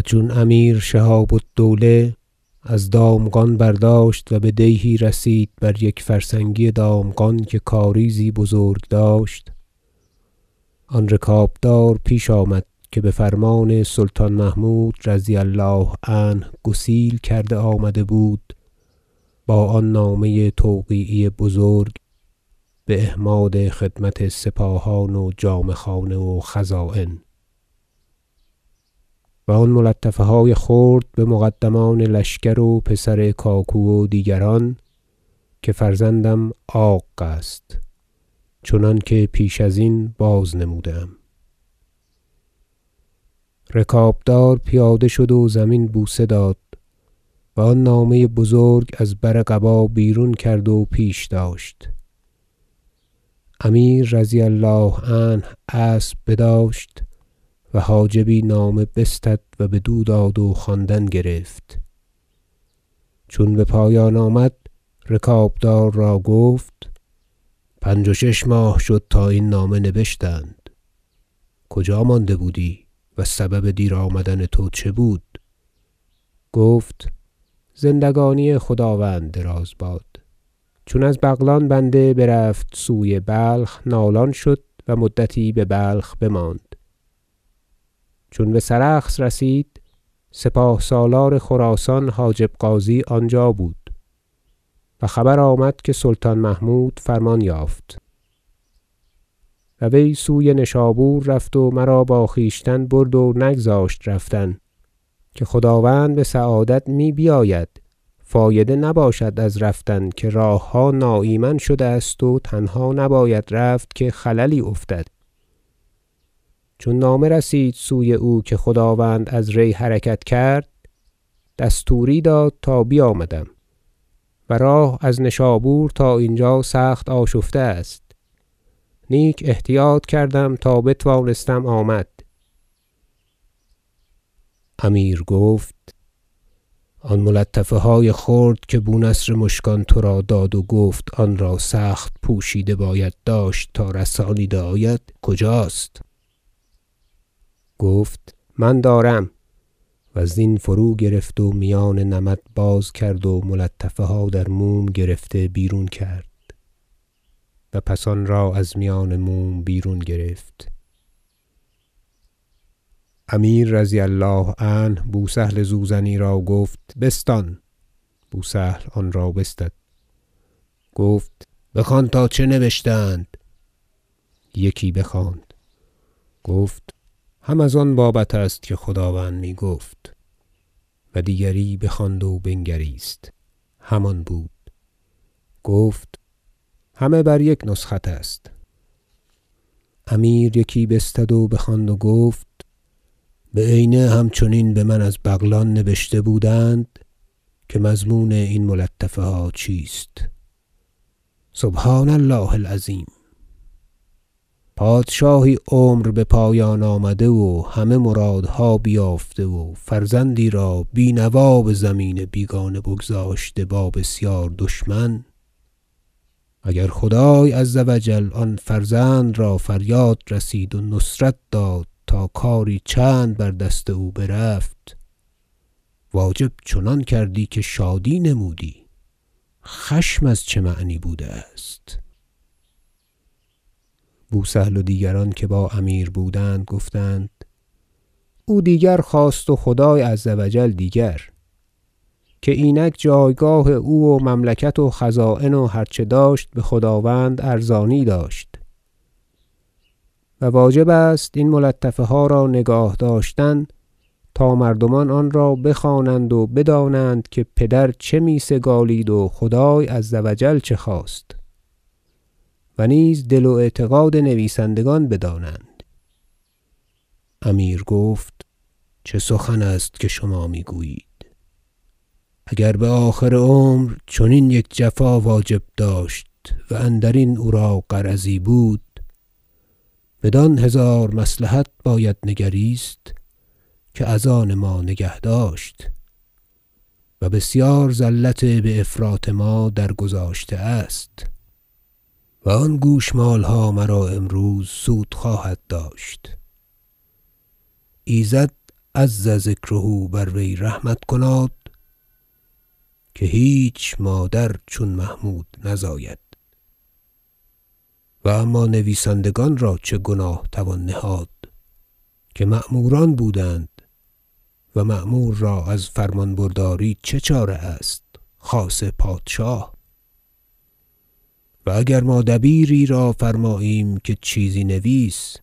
چون امیر شهاب الدوله از دامغان برداشت و بدیهی رسید بر یک فرسنگی دامغان که کاریزی بزرگ داشت آن رکابدار پیش آمد که بفرمان سلطان محمود رضی الله عنه گسیل کرده آمده بود با آن نامه توقیعی بزرگ باحماد خدمت سپاهان و جامه خانه و خزاین و آن ملطفه های خرد بمقدمان لشکر و پسر کاکو و دیگران که فرزندم عاق است چنانکه پیش ازین بازنموده ام رکابدار پیاده شد و زمین بوسه داد و آن نامه بزرگ از بر قبا بیرون کرد و پیش داشت. امیر رضی الله عنه اسب بداشت و حاجبی نامه بستد و بدو داد و خواندن گرفت. چون بپایان آمد رکابدار را گفت پنج و شش ماه شد تا این نامه نبشتند. کجا مانده بودی و سبب دیر آمدن تو چه بود؟ گفت زندگانی خداوند دراز باد. چون از بغلان بنده برفت سوی بلخ نالان شد و مدتی ببلخ بماند. چون بسرخس رسید سپاه سالار خراسان حاجب غازی آنجا بود و خبر آمد که سلطان محمود فرمان یافت. و وی سوی نشابور رفت و مرا با خویشتن برد و نگذاشت رفتن که خداوند بسعادت می بیاید. فایده نباشد از رفتن که راهها ناایمن شده است و تنها نباید رفت که خللی افتد. چون نامه رسید سوی او که خداوند از ری حرکت کرد دستوری داد تا بیامدم و راه از نشابور تا اینجا سخت آشفته است. نیک احتیاط کردم تا بتوانستم آمد. امیر گفت آن ملطفه های خرد که بونصر مشکان ترا داد و گفت آن را سخت پوشیده باید داشت تا رسانیده آید کجاست؟ گفت من دارم. و زین فروگرفت و میان نمد باز کرد و ملطفه ها در موم گرفته بیرون کرد. و پس آن را از میان موم بیرون گرفت. امیر رضی الله عنه بوسهل زوزنی را گفت بستان. بوسهل آن را بستد. گفت بخوان تا چه نبشته اند یکی بخواند. گفت هم از آن بابت است که خداوند می گفت و دیگری بخواند و بنگریست. همان بود. گفت همه بر یک نسخت است. امیر یکی بستد و بخواند و گفت بعینه همچنین بمن از بغلان نبشته بودند که مضمون این ملطفه ها چیست؟ سبحان الله العظیم. پادشاهی عمر بپایان آمده و همه مرادها بیافته و فرزندی را بینوا بزمین بیگانه بگذاشته با بسیار دشمن. اگر خدای عز و جل آن فرزند را فریاد رسید و نصرت داد تا کاری چند بر دست او برفت واجب چنان کردی که شادی نمودی. خشم از چه معنی بوده است؟ بوسهل و دیگران که با امیر بودند گفتند او دیگر خواست و خدای عز و دیگر که اینک جایگاه او و مملکت و خزاین و هر چه داشت بخداوند ارزانی داشت. و واجب است این ملطفه ها را نگاه داشتن تا مردمان آن را بخوانند و بدانند که پدر چه می سگالید و خدای عز و چه خواست. و نیز دل و اعتقاد نویسندگان بدانند. امیر گفت چه سخن است که شما می‌گویید؟ اگر بآخر عمر چنین یک جفا واجب داشت و اندرین او را غرضی بود بدان هزار مصلحت باید نگریست که از آن ما نگه داشت و بسیار زلت بافراط ما درگذاشته است. و آن گوشمالها مرا امروز سود خواهد داشت. ایزد عز ذکره بر وی رحمت کناد که هیچ مادر چون محمود نزاید. و اما نویسندگان را چه گناه توان نهاد که مأموران بودند و مأمور را از فرمان برداری چه چاره است؟ خاصه پادشاه و اگر ما دبیری را فرماییم که چیزی نویس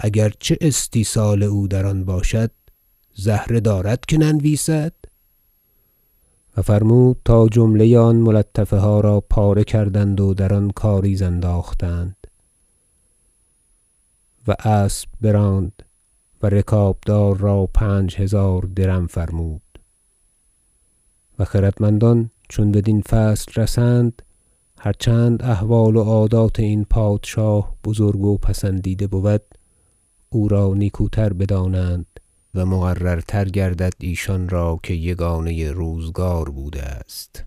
اگر چه استیصال او در آن باشد زهره دارد که ننویسد؟ و فرمود تا جمله آن ملطفه ها را پاره کردند و در آن کاریز انداختند و اسب براند و رکابدار را پنج هزار درم فرمود. و خردمندان چون بدین فصل رسند هر چند احوال و عادات این پادشاه بزرگ و پسندیده بود او را نیکوتر بدانند و مقررتر گردد ایشان را که یگانه روزگار بوده است.